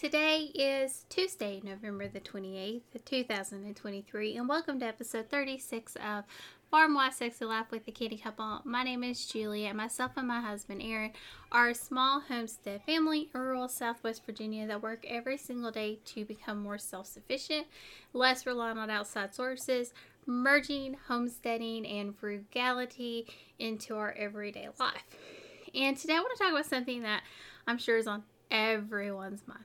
Today is Tuesday, November the 28th, 2023, and welcome to episode 36 of Farm Wife Sexy Life with the Canny Couple. My name is Julia. And myself and my husband Aaron are a small homestead family in rural Southwest Virginia that work every single day to become more self sufficient, less reliant on outside sources, merging homesteading and frugality into our everyday life. And today I want to talk about something that I'm sure is on everyone's mind.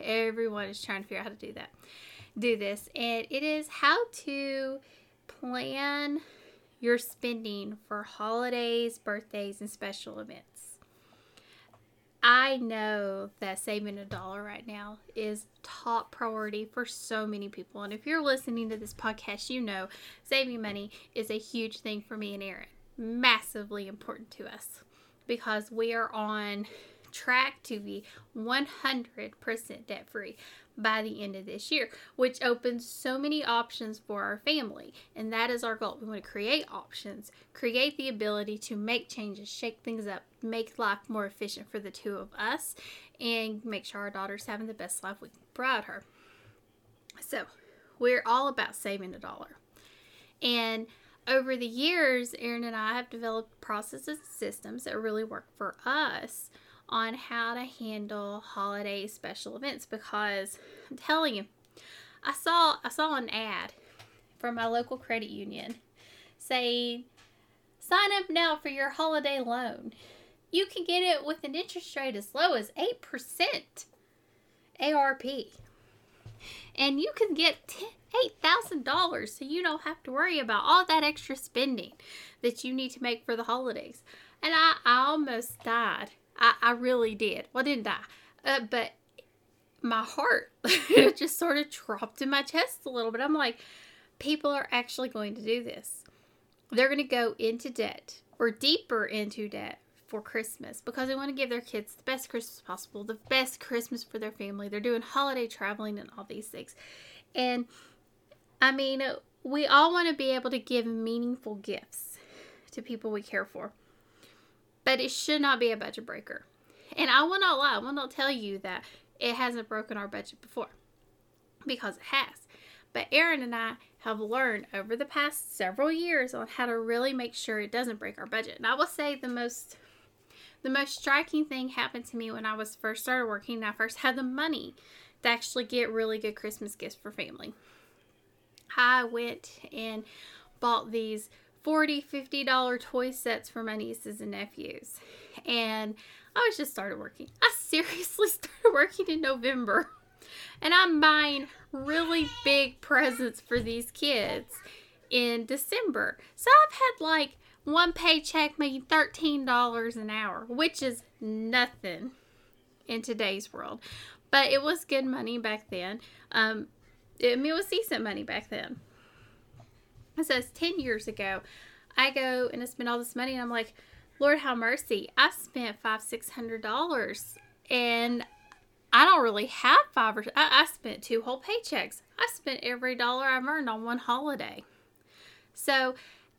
Everyone is trying to figure out how to do that. Do this. And it is how to plan your spending for holidays, birthdays, and special events. I know that saving a dollar right now is top priority for so many people. And if you're listening to this podcast, you know saving money is a huge thing for me and Aaron. Massively important to us because we are on track to be 100% debt free by the end of this year, which opens so many options for our family. And that is our goal. We want to create options, create the ability to make changes, shake things up, make life more efficient for the two of us, and make sure our daughter's having the best life we can provide her. So, we're all about saving a dollar. And over the years, Aaron and I have developed processes and systems that really work for us on how to handle holiday special events because I'm telling you, I saw I saw an ad from my local credit union saying sign up now for your holiday loan. You can get it with an interest rate as low as 8% ARP. And you can get $8,000 so you don't have to worry about all that extra spending that you need to make for the holidays. And I, I almost died I, I really did. Well, I didn't die. Uh, but my heart just sort of dropped in my chest a little bit. I'm like, people are actually going to do this. They're going to go into debt or deeper into debt for Christmas because they want to give their kids the best Christmas possible, the best Christmas for their family. They're doing holiday traveling and all these things. And I mean, we all want to be able to give meaningful gifts to people we care for but it should not be a budget breaker. And I will not lie, I will not tell you that it hasn't broken our budget before because it has. But Aaron and I have learned over the past several years on how to really make sure it doesn't break our budget. And I will say the most the most striking thing happened to me when I was first started working and I first had the money to actually get really good Christmas gifts for family. I went and bought these 40 50 dollar toy sets for my nieces and nephews. And i was just started working. I seriously started working in november. And i'm buying really big presents for these kids in december. So i've had like one paycheck making $13 an hour which is nothing in today's world. But it was good money back then. Um, it, it was decent money back then it says 10 years ago, I go and I spend all this money and I'm like, Lord have mercy, I spent five, six hundred dollars and I don't really have five or I, I spent two whole paychecks. I spent every dollar I've earned on one holiday. So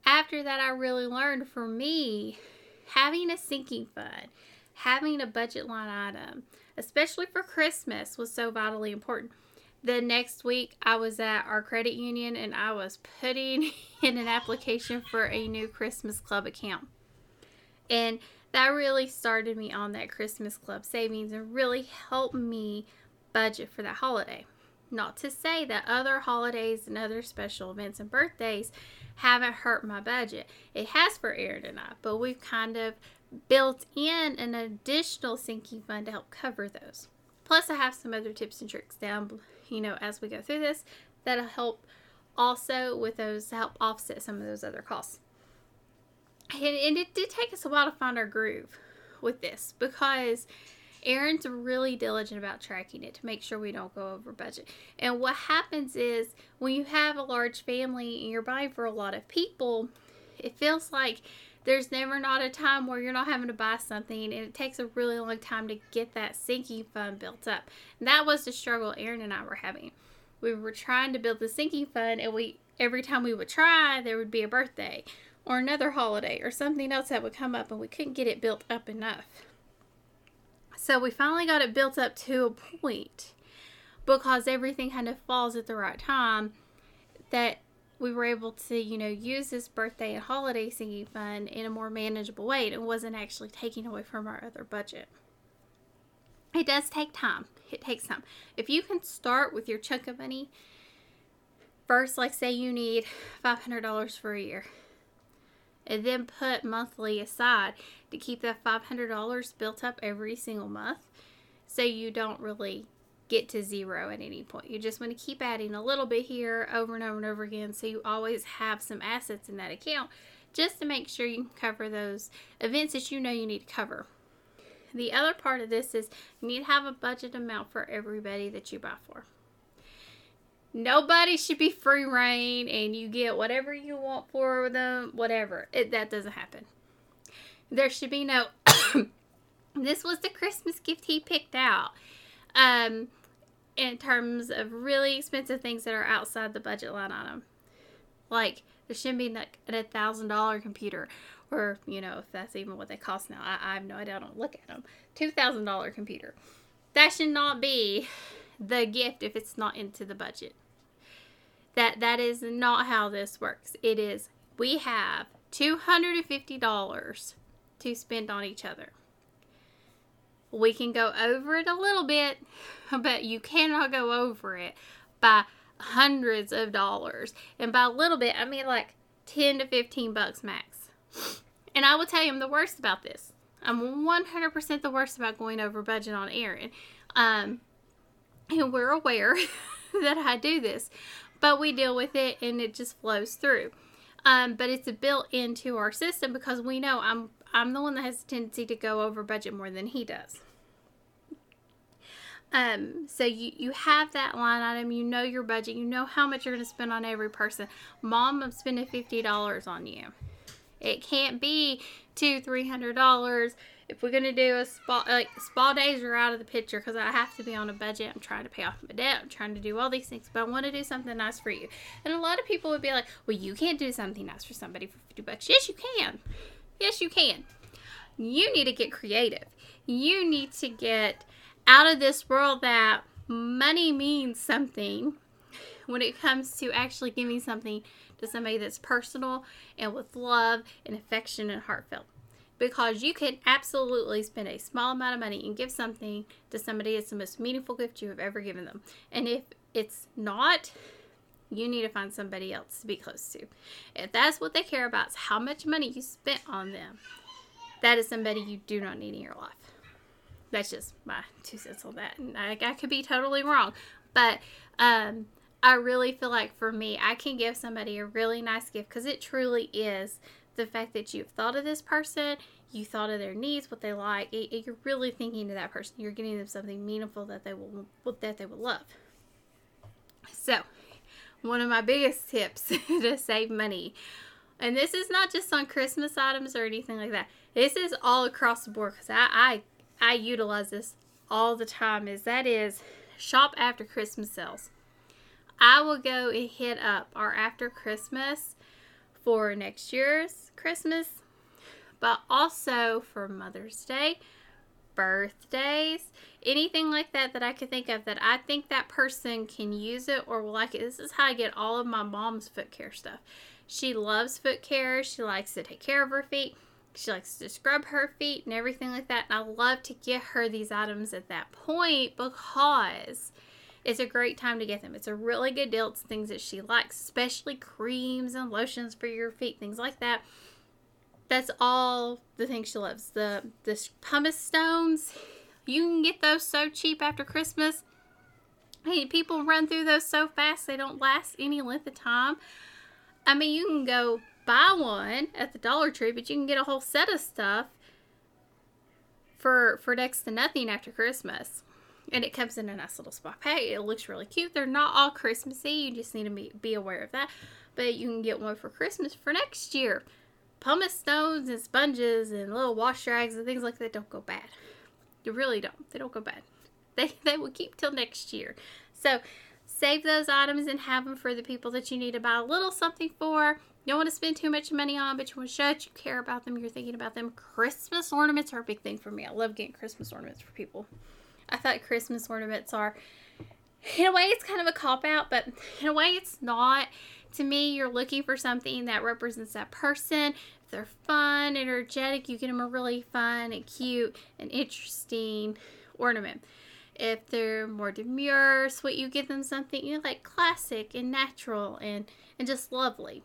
after that I really learned for me having a sinking fund, having a budget line item, especially for Christmas was so vitally important the next week I was at our credit union and I was putting in an application for a new Christmas club account. And that really started me on that Christmas club savings and really helped me budget for that holiday. Not to say that other holidays and other special events and birthdays haven't hurt my budget. It has for Aaron and I, but we've kind of built in an additional sinking fund to help cover those. Plus, I have some other tips and tricks down you know, as we go through this, that'll help also with those help offset some of those other costs. And, and it did take us a while to find our groove with this because Aaron's really diligent about tracking it to make sure we don't go over budget. And what happens is when you have a large family and you're buying for a lot of people, it feels like there's never not a time where you're not having to buy something and it takes a really long time to get that sinking fund built up. And that was the struggle Aaron and I were having. We were trying to build the sinking fund and we every time we would try there would be a birthday or another holiday or something else that would come up and we couldn't get it built up enough. So we finally got it built up to a point because everything kind of falls at the right time that we were able to, you know, use this birthday and holiday sinking fund in a more manageable way. And it wasn't actually taking away from our other budget. It does take time. It takes time. If you can start with your chunk of money, first, like say you need $500 for a year, and then put monthly aside to keep that $500 built up every single month so you don't really get to zero at any point. You just want to keep adding a little bit here over and over and over again so you always have some assets in that account just to make sure you can cover those events that you know you need to cover. The other part of this is you need to have a budget amount for everybody that you buy for. Nobody should be free reign and you get whatever you want for them, whatever. It, that doesn't happen. There should be no. this was the Christmas gift he picked out um, in terms of really expensive things that are outside the budget line item. Like, there shouldn't be like a thousand dollar computer, or you know, if that's even what they cost now. I, I have no idea. I don't look at them. Two thousand dollar computer. That should not be the gift if it's not into the budget. That that is not how this works. It is we have two hundred and fifty dollars to spend on each other. We can go over it a little bit, but you cannot go over it by hundreds of dollars. And by a little bit, I mean like 10 to 15 bucks max. And I will tell you, I'm the worst about this. I'm 100% the worst about going over budget on Aaron. Um, and we're aware that I do this, but we deal with it and it just flows through. Um, but it's built into our system because we know I'm I'm the one that has a tendency to go over budget more than he does. Um, so you, you have that line item, you know your budget, you know how much you're going to spend on every person. Mom, I'm spending $50 on you. It can't be two, three hundred dollars. If we're gonna do a spa, like spa days are out of the picture because I have to be on a budget. I'm trying to pay off my debt. I'm trying to do all these things, but I want to do something nice for you. And a lot of people would be like, "Well, you can't do something nice for somebody for fifty bucks." Yes, you can. Yes, you can. You need to get creative. You need to get out of this world that money means something when it comes to actually giving something to somebody that's personal and with love and affection and heartfelt. Because you can absolutely spend a small amount of money and give something to somebody that's the most meaningful gift you have ever given them. And if it's not, you need to find somebody else to be close to. If that's what they care about, is how much money you spent on them, that is somebody you do not need in your life. That's just my two cents on that. And I, I could be totally wrong. But um, I really feel like for me, I can give somebody a really nice gift because it truly is the fact that you've thought of this person, you thought of their needs, what they like. It, it, you're really thinking to that person. You're getting them something meaningful that they will that they will love. So, one of my biggest tips to save money, and this is not just on Christmas items or anything like that. This is all across the board because I, I I utilize this all the time. Is that is shop after Christmas sales. I will go and hit up our after Christmas for next year's Christmas, but also for Mother's Day, birthdays, anything like that that I could think of that I think that person can use it or will like it. This is how I get all of my mom's foot care stuff. She loves foot care, she likes to take care of her feet. She likes to scrub her feet and everything like that. And I love to get her these items at that point because it's a great time to get them. It's a really good deal. It's things that she likes, especially creams and lotions for your feet, things like that. That's all the things she loves. The the pumice stones, you can get those so cheap after Christmas. Hey, people run through those so fast they don't last any length of time. I mean, you can go buy one at the Dollar Tree, but you can get a whole set of stuff for for next to nothing after Christmas and it comes in a nice little spot pack. It looks really cute. They're not all Christmassy. You just need to be, be aware of that. But you can get one for Christmas for next year. Pumice stones and sponges and little wash rags and things like that don't go bad. You really don't. They don't go bad. They, they will keep till next year. So save those items and have them for the people that you need to buy a little something for don't want to spend too much money on, but you want to show that you care about them, you're thinking about them. Christmas ornaments are a big thing for me. I love getting Christmas ornaments for people. I thought Christmas ornaments are, in a way, it's kind of a cop out, but in a way, it's not. To me, you're looking for something that represents that person. If they're fun, energetic, you get them a really fun and cute and interesting ornament. If they're more demure, sweet, you give them something you know, like classic and natural and, and just lovely.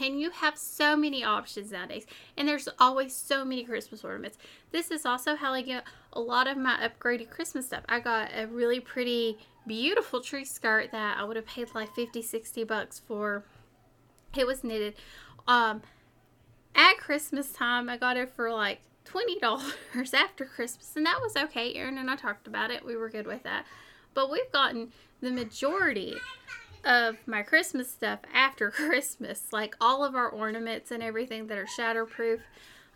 And you have so many options nowadays. And there's always so many Christmas ornaments. This is also how I get a lot of my upgraded Christmas stuff. I got a really pretty, beautiful tree skirt that I would have paid like 50, 60 bucks for. It was knitted. Um, at Christmas time, I got it for like $20 after Christmas. And that was okay. Aaron and I talked about it. We were good with that. But we've gotten the majority of my Christmas stuff after Christmas, like all of our ornaments and everything that are shatterproof.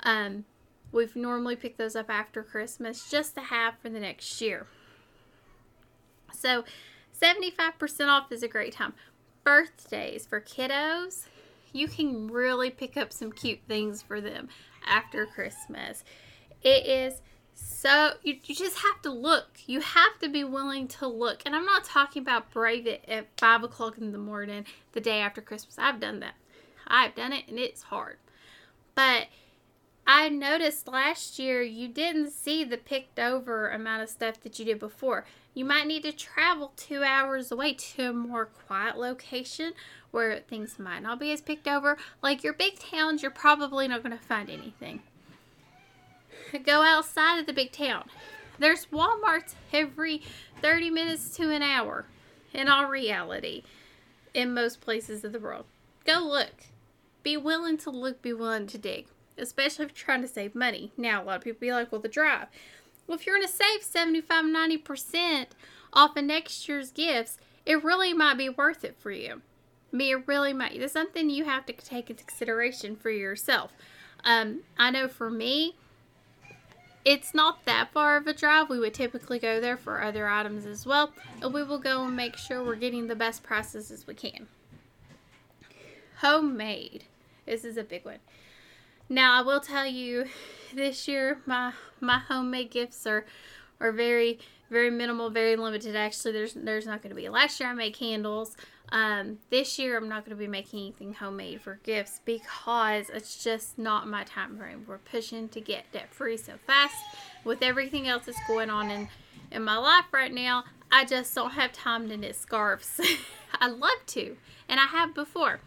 Um, we've normally picked those up after Christmas just to have for the next year. So, 75% off is a great time. Birthdays for kiddos, you can really pick up some cute things for them after Christmas. It is so you, you just have to look. You have to be willing to look. And I'm not talking about brave it at five o'clock in the morning the day after Christmas. I've done that. I've done it and it's hard. But I noticed last year you didn't see the picked over amount of stuff that you did before. You might need to travel two hours away to a more quiet location where things might not be as picked over. Like your big towns, you're probably not going to find anything go outside of the big town. There's Walmarts every 30 minutes to an hour in all reality in most places of the world. Go look. Be willing to look, be willing to dig, especially if you're trying to save money. Now, a lot of people be like, well, the drive. Well, if you're going to save 75 90% off of next year's gifts, it really might be worth it for you. I mean, it really might. It's something you have to take into consideration for yourself. Um, I know for me, it's not that far of a drive. We would typically go there for other items as well. And we will go and make sure we're getting the best prices as we can. Homemade. This is a big one. Now I will tell you this year my my homemade gifts are are very very minimal, very limited. Actually, there's there's not going to be. Last year I made candles. Um, this year I'm not going to be making anything homemade for gifts because it's just not my time frame. We're pushing to get debt free so fast with everything else that's going on in in my life right now. I just don't have time to knit scarves. I love to, and I have before,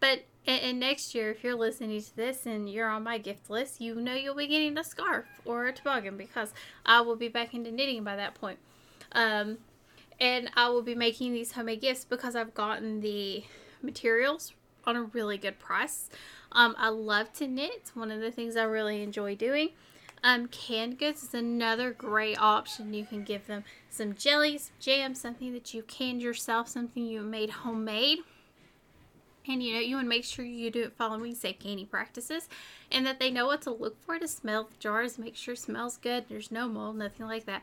but and, and, next year, if you're listening to this and you're on my gift list, you know you'll be getting a scarf or a toboggan because I will be back into knitting by that point. Um, and I will be making these homemade gifts because I've gotten the materials on a really good price. Um, I love to knit. It's one of the things I really enjoy doing. Um, canned goods is another great option. You can give them some jellies, jam, something that you canned yourself, something you made homemade. And you know, you want to make sure you do it following safe canning practices and that they know what to look for to smell the jars, make sure smells good, there's no mold, nothing like that.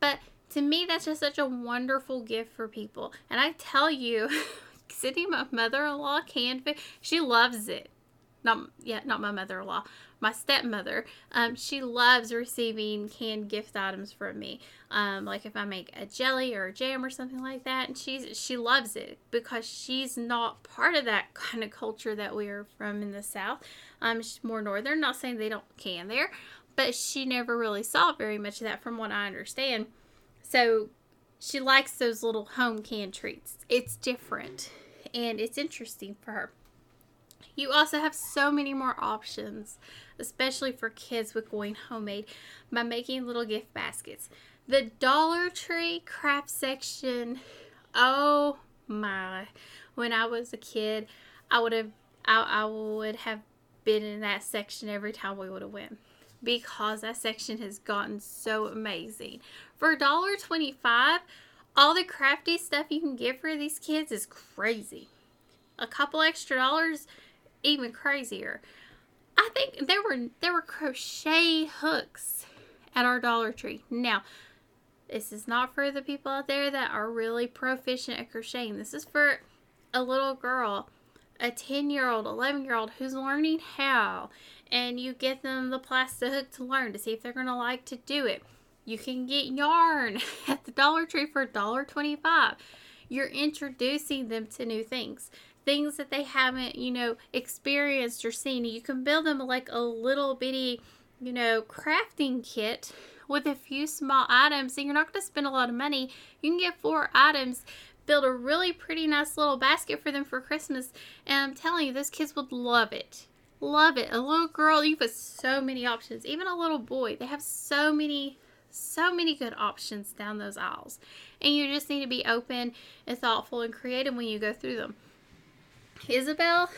But to me, that's just such a wonderful gift for people. And I tell you, sitting my mother-in-law canned food, she loves it. Not yeah, not my mother-in-law, my stepmother. Um, she loves receiving canned gift items from me. Um, like if I make a jelly or a jam or something like that, and she's she loves it because she's not part of that kind of culture that we are from in the South. Um, she's more northern. Not saying they don't can there, but she never really saw very much of that, from what I understand. So she likes those little home canned treats. It's different and it's interesting for her. You also have so many more options, especially for kids with going homemade, by making little gift baskets. The Dollar Tree craft section, oh my. When I was a kid, I would have I, I would have been in that section every time we would have went because that section has gotten so amazing. For $1.25, all the crafty stuff you can get for these kids is crazy. A couple extra dollars, even crazier. I think there were there were crochet hooks at our Dollar Tree. Now, this is not for the people out there that are really proficient at crocheting. This is for a little girl a 10 year old, 11 year old who's learning how, and you get them the plastic hook to learn to see if they're going to like to do it. You can get yarn at the Dollar Tree for $1.25. You're introducing them to new things, things that they haven't, you know, experienced or seen. You can build them like a little bitty, you know, crafting kit with a few small items. And you're not going to spend a lot of money. You can get four items build a really pretty nice little basket for them for Christmas. And I'm telling you, those kids would love it. Love it. A little girl, you have so many options. Even a little boy, they have so many, so many good options down those aisles. And you just need to be open and thoughtful and creative when you go through them. Isabel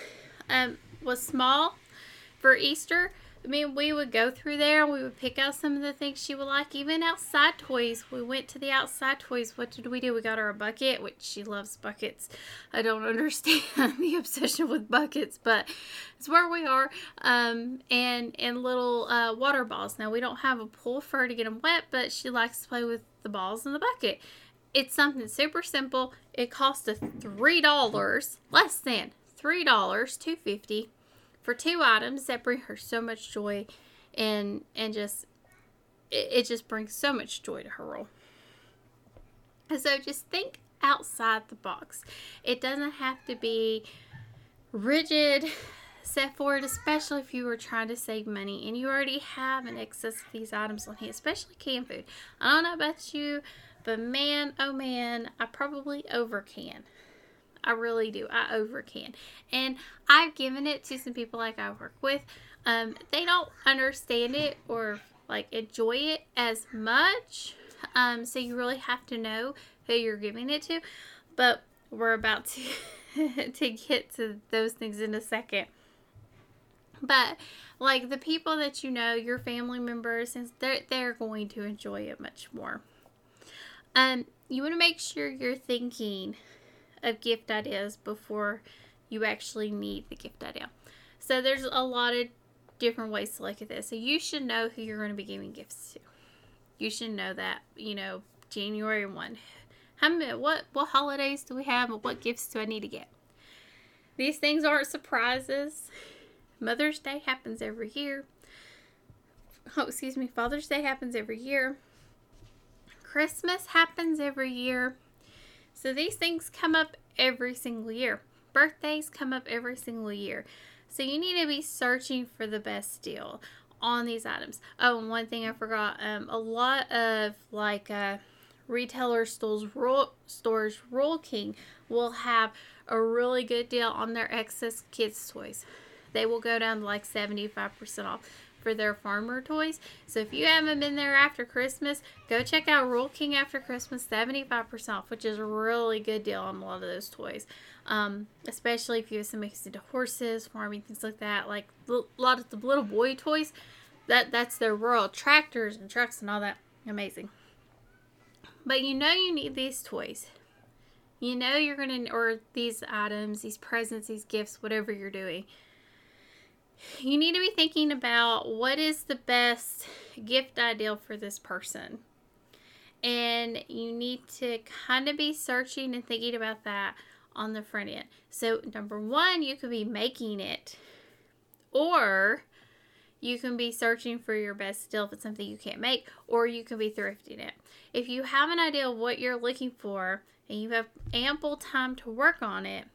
um, was small for Easter, I mean, we would go through there and we would pick out some of the things she would like. Even outside toys, we went to the outside toys. What did we do? We got her a bucket, which she loves buckets. I don't understand the obsession with buckets, but it's where we are. Um, and and little uh, water balls. Now we don't have a pool for her to get them wet, but she likes to play with the balls in the bucket. It's something super simple. It costs a three dollars, less than three dollars, two fifty for two items that bring her so much joy and and just it, it just brings so much joy to her role. And so just think outside the box. It doesn't have to be rigid set for it, especially if you were trying to save money and you already have an excess of these items on hand, especially canned food. I don't know about you, but man, oh man, I probably over can. I really do. I over can. And I've given it to some people like I work with. Um, they don't understand it or like enjoy it as much. Um, so you really have to know who you're giving it to. But we're about to to get to those things in a second. But like the people that you know, your family members, they're they're going to enjoy it much more. Um, you want to make sure you're thinking of gift ideas before you actually need the gift idea. So there's a lot of different ways to look at this. So you should know who you're going to be giving gifts to. You should know that, you know, January 1. How many, what what holidays do we have and what gifts do I need to get? These things aren't surprises. Mother's Day happens every year. Oh, excuse me, Father's Day happens every year. Christmas happens every year. So these things come up every single year. Birthdays come up every single year. So you need to be searching for the best deal on these items. Oh, and one thing I forgot, um, a lot of like uh, retailer stores, Rural, stores, Rural King will have a really good deal on their excess kids toys. They will go down like 75% off for their farmer toys. So if you haven't been there after Christmas, go check out Rural King after Christmas, 75% off, which is a really good deal on a lot of those toys. Um, especially if you have somebody who's into horses, farming, things like that. Like a lot of the little boy toys, that that's their rural tractors and trucks and all that. Amazing. But you know you need these toys. You know you're gonna or these items, these presents, these gifts, whatever you're doing you need to be thinking about what is the best gift ideal for this person. And you need to kind of be searching and thinking about that on the front end. So, number one, you could be making it, or you can be searching for your best deal if it's something you can't make, or you can be thrifting it. If you have an idea of what you're looking for and you have ample time to work on it,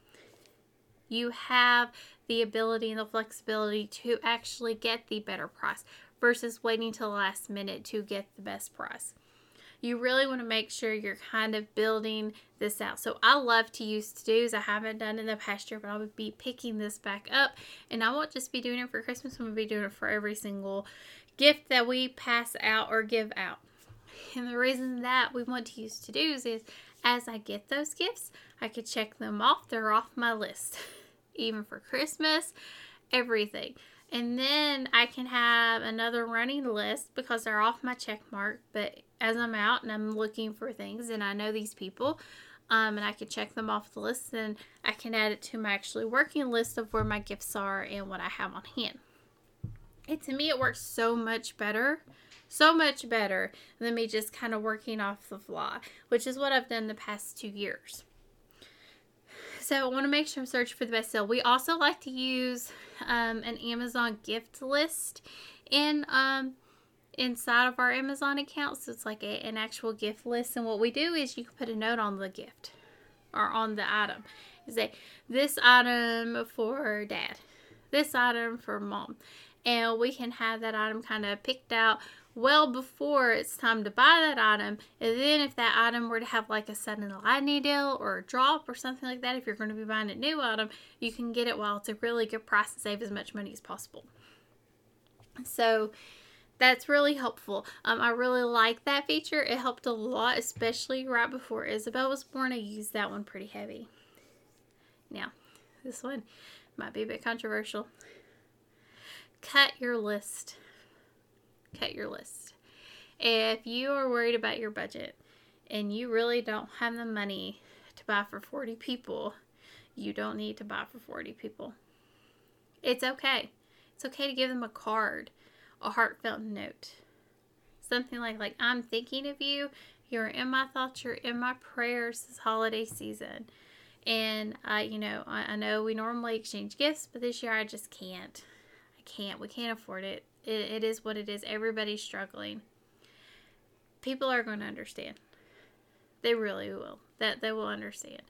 you have the ability and the flexibility to actually get the better price versus waiting till the last minute to get the best price. You really want to make sure you're kind of building this out. So I love to use to-dos. I haven't done in the past year, but I'll be picking this back up. And I won't just be doing it for Christmas. I'm going to be doing it for every single gift that we pass out or give out. And the reason that we want to use to-dos is as I get those gifts, I can check them off. They're off my list. even for Christmas, everything. And then I can have another running list because they're off my check mark. But as I'm out and I'm looking for things and I know these people, um, and I can check them off the list, then I can add it to my actually working list of where my gifts are and what I have on hand. And to me, it works so much better, so much better than me just kind of working off the fly, which is what I've done the past two years. So I want to make sure I'm searching for the best sale. We also like to use um, an Amazon gift list in um, inside of our Amazon account. So it's like a, an actual gift list. And what we do is you can put a note on the gift or on the item. You say this item for dad, this item for mom, and we can have that item kind of picked out well before it's time to buy that item. And then if that item were to have like a sudden lightning deal or a drop or something like that, if you're going to be buying a new item, you can get it while it's a really good price and save as much money as possible. So that's really helpful. Um, I really like that feature. It helped a lot, especially right before Isabel was born. I used that one pretty heavy. Now, this one might be a bit controversial. Cut your list. Cut your list. If you are worried about your budget and you really don't have the money to buy for 40 people, you don't need to buy for 40 people. It's okay. It's okay to give them a card, a heartfelt note. Something like like I'm thinking of you. You're in my thoughts, you're in my prayers this holiday season. And I, you know, I, I know we normally exchange gifts, but this year I just can't. I can't. We can't afford it. It, it is what it is. Everybody's struggling. People are going to understand. They really will. That they will understand.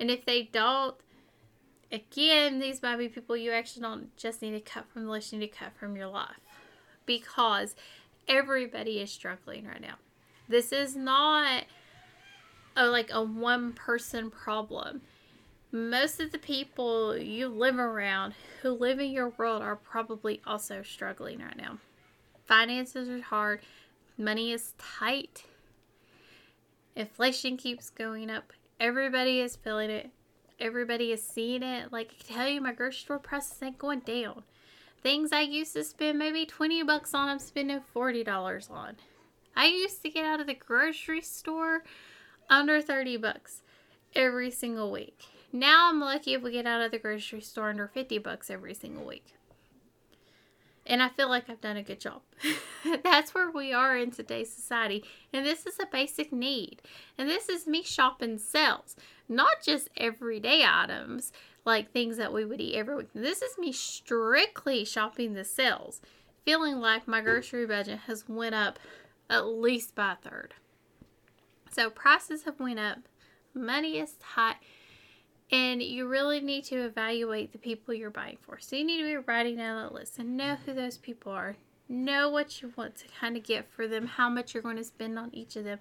And if they don't, again, these might be people you actually don't just need to cut from the list, you need to cut from your life. Because everybody is struggling right now. This is not a, like a one person problem. Most of the people you live around who live in your world are probably also struggling right now. Finances are hard, money is tight, inflation keeps going up. Everybody is feeling it, everybody is seeing it. Like I can tell you, my grocery store prices ain't going down. Things I used to spend maybe 20 bucks on, I'm spending $40 on. I used to get out of the grocery store under 30 bucks every single week. Now I'm lucky if we get out of the grocery store under 50 bucks every single week. And I feel like I've done a good job. That's where we are in today's society. And this is a basic need. And this is me shopping sales, not just everyday items like things that we would eat every week. This is me strictly shopping the sales, feeling like my grocery budget has went up at least by a third. So prices have went up, money is tight, and you really need to evaluate the people you're buying for. So you need to be writing down that list and know who those people are. Know what you want to kind of get for them, how much you're going to spend on each of them.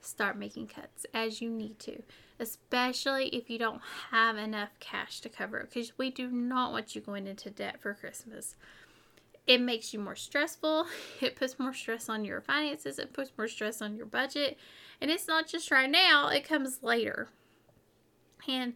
Start making cuts as you need to, especially if you don't have enough cash to cover it, because we do not want you going into debt for Christmas. It makes you more stressful. It puts more stress on your finances. It puts more stress on your budget. And it's not just right now, it comes later. And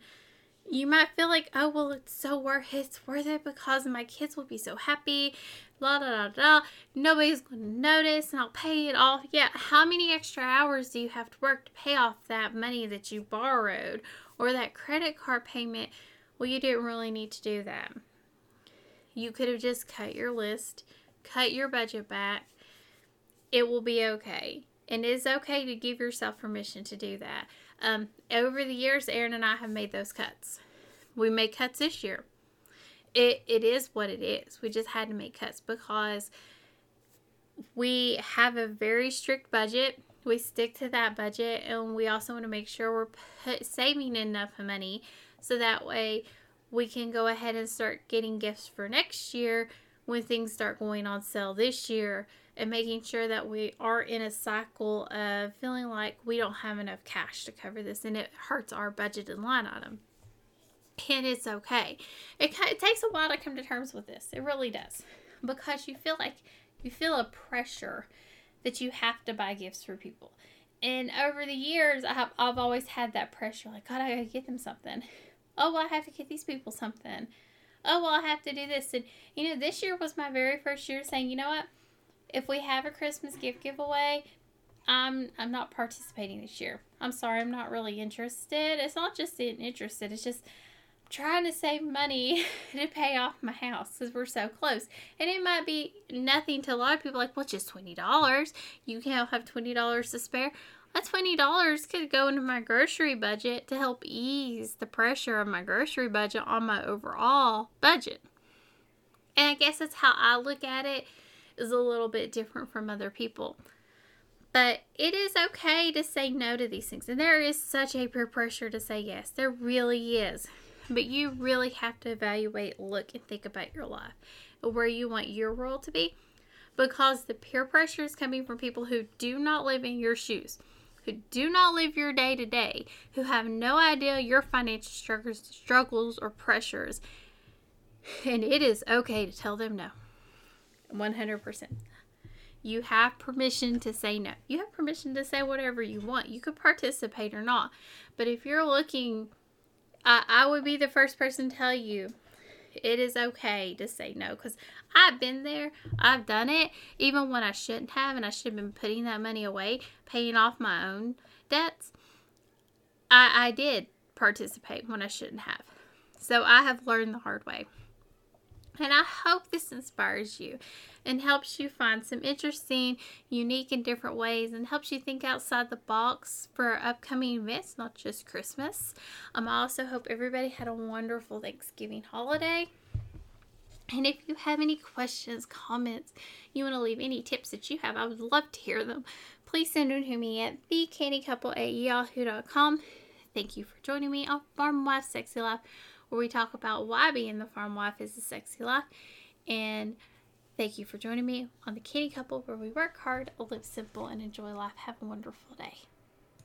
you might feel like, oh, well, it's so worth it. It's worth it because my kids will be so happy. La da da da. Nobody's going to notice and I'll pay it off. Yeah, how many extra hours do you have to work to pay off that money that you borrowed or that credit card payment? Well, you didn't really need to do that. You could have just cut your list, cut your budget back. It will be okay. And it is okay to give yourself permission to do that. Um, over the years, Aaron and I have made those cuts. We made cuts this year. It, it is what it is. We just had to make cuts because we have a very strict budget. We stick to that budget, and we also want to make sure we're put, saving enough money so that way we can go ahead and start getting gifts for next year when things start going on sale this year and making sure that we are in a cycle of feeling like we don't have enough cash to cover this and it hurts our budgeted line item. And it's okay. It, it takes a while to come to terms with this. It really does. Because you feel like you feel a pressure that you have to buy gifts for people. And over the years, I have, I've always had that pressure like, God, I gotta get them something. Oh, well, I have to get these people something. Oh, well, I have to do this. And, you know, this year was my very first year saying, you know what? If we have a Christmas gift giveaway, I'm I'm not participating this year. I'm sorry, I'm not really interested. It's not just interested. It's just trying to save money to pay off my house because we're so close. And it might be nothing to a lot of people like, well, just $20. You can't have $20 to spare. that $20 could go into my grocery budget to help ease the pressure of my grocery budget on my overall budget. And I guess that's how I look at it is a little bit different from other people. But it is okay to say no to these things. And there is such a peer pressure to say yes. There really is. But you really have to evaluate, look, and think about your life, where you want your world to be. Because the peer pressure is coming from people who do not live in your shoes, who do not live your day to day, who have no idea your financial struggles, struggles or pressures. And it is okay to tell them no. 100%. You have permission to say no. You have permission to say whatever you want. You could participate or not. But if you're looking, I, I would be the first person to tell you it is okay to say no because I've been there. I've done it even when I shouldn't have, and I should have been putting that money away, paying off my own debts. I, I did participate when I shouldn't have. So I have learned the hard way. And I hope this inspires you and helps you find some interesting, unique, and different ways and helps you think outside the box for upcoming events, not just Christmas. Um, I also hope everybody had a wonderful Thanksgiving holiday. And if you have any questions, comments, you want to leave any tips that you have, I would love to hear them. Please send them to me at thecannycouple at yahoo.com. Thank you for joining me on Farm Wife Sexy Life where we talk about why being the farm wife is a sexy life. And thank you for joining me on the Canny Couple, where we work hard, live simple, and enjoy life. Have a wonderful day.